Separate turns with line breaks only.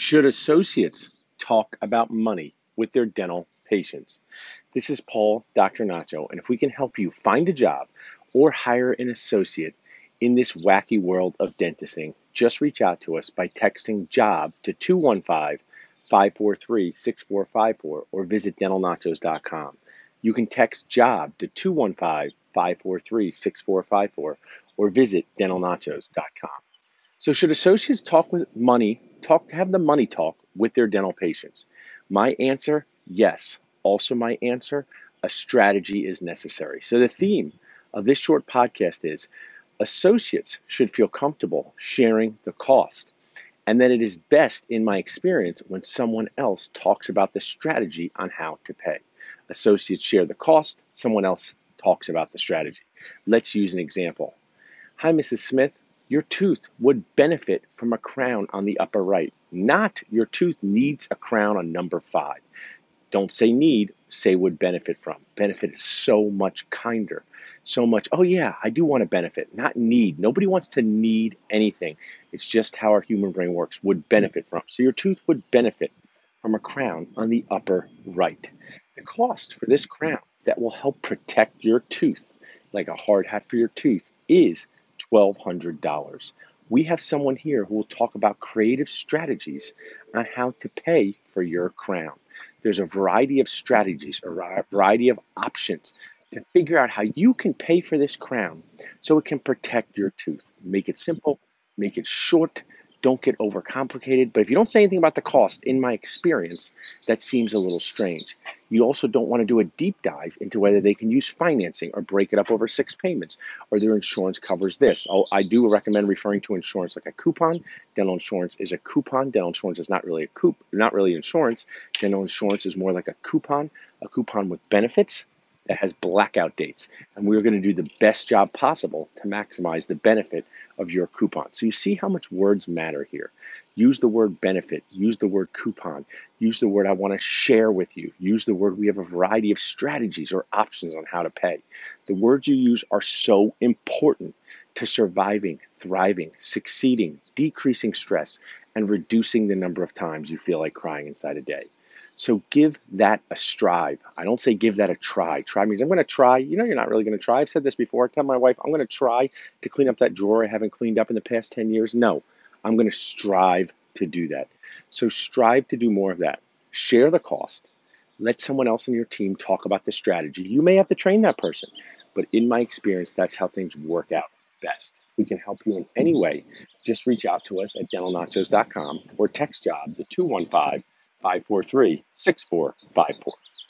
Should associates talk about money with their dental patients? This is Paul, Dr. Nacho, and if we can help you find a job or hire an associate in this wacky world of dentisting, just reach out to us by texting JOB to 215 543 6454 or visit dentalnachos.com. You can text JOB to 215 543 6454 or visit dentalnachos.com. So, should associates talk with money, talk have the money talk with their dental patients? My answer, yes. Also, my answer, a strategy is necessary. So, the theme of this short podcast is associates should feel comfortable sharing the cost. And that it is best, in my experience, when someone else talks about the strategy on how to pay. Associates share the cost, someone else talks about the strategy. Let's use an example. Hi, Mrs. Smith. Your tooth would benefit from a crown on the upper right, not your tooth needs a crown on number five. Don't say need, say would benefit from. Benefit is so much kinder. So much, oh yeah, I do want to benefit, not need. Nobody wants to need anything. It's just how our human brain works, would benefit from. So your tooth would benefit from a crown on the upper right. The cost for this crown that will help protect your tooth, like a hard hat for your tooth, is $1,200. We have someone here who will talk about creative strategies on how to pay for your crown. There's a variety of strategies, a variety of options to figure out how you can pay for this crown so it can protect your tooth. Make it simple, make it short, don't get overcomplicated. But if you don't say anything about the cost, in my experience, that seems a little strange. You also don't want to do a deep dive into whether they can use financing or break it up over six payments or their insurance covers this. Oh, I do recommend referring to insurance like a coupon. Dental insurance is a coupon. Dental insurance is not really a coup, not really insurance. Dental insurance is more like a coupon, a coupon with benefits that has blackout dates. And we're going to do the best job possible to maximize the benefit of your coupon. So you see how much words matter here. Use the word benefit, use the word coupon, use the word I want to share with you, use the word we have a variety of strategies or options on how to pay. The words you use are so important to surviving, thriving, succeeding, decreasing stress, and reducing the number of times you feel like crying inside a day. So give that a strive. I don't say give that a try. Try means I'm going to try. You know, you're not really going to try. I've said this before. I tell my wife, I'm going to try to clean up that drawer I haven't cleaned up in the past 10 years. No, I'm going to strive to do that. So strive to do more of that. Share the cost. Let someone else in your team talk about the strategy. You may have to train that person, but in my experience, that's how things work out best. We can help you in any way. Just reach out to us at dentalnachos.com or text job to 215 543 6454.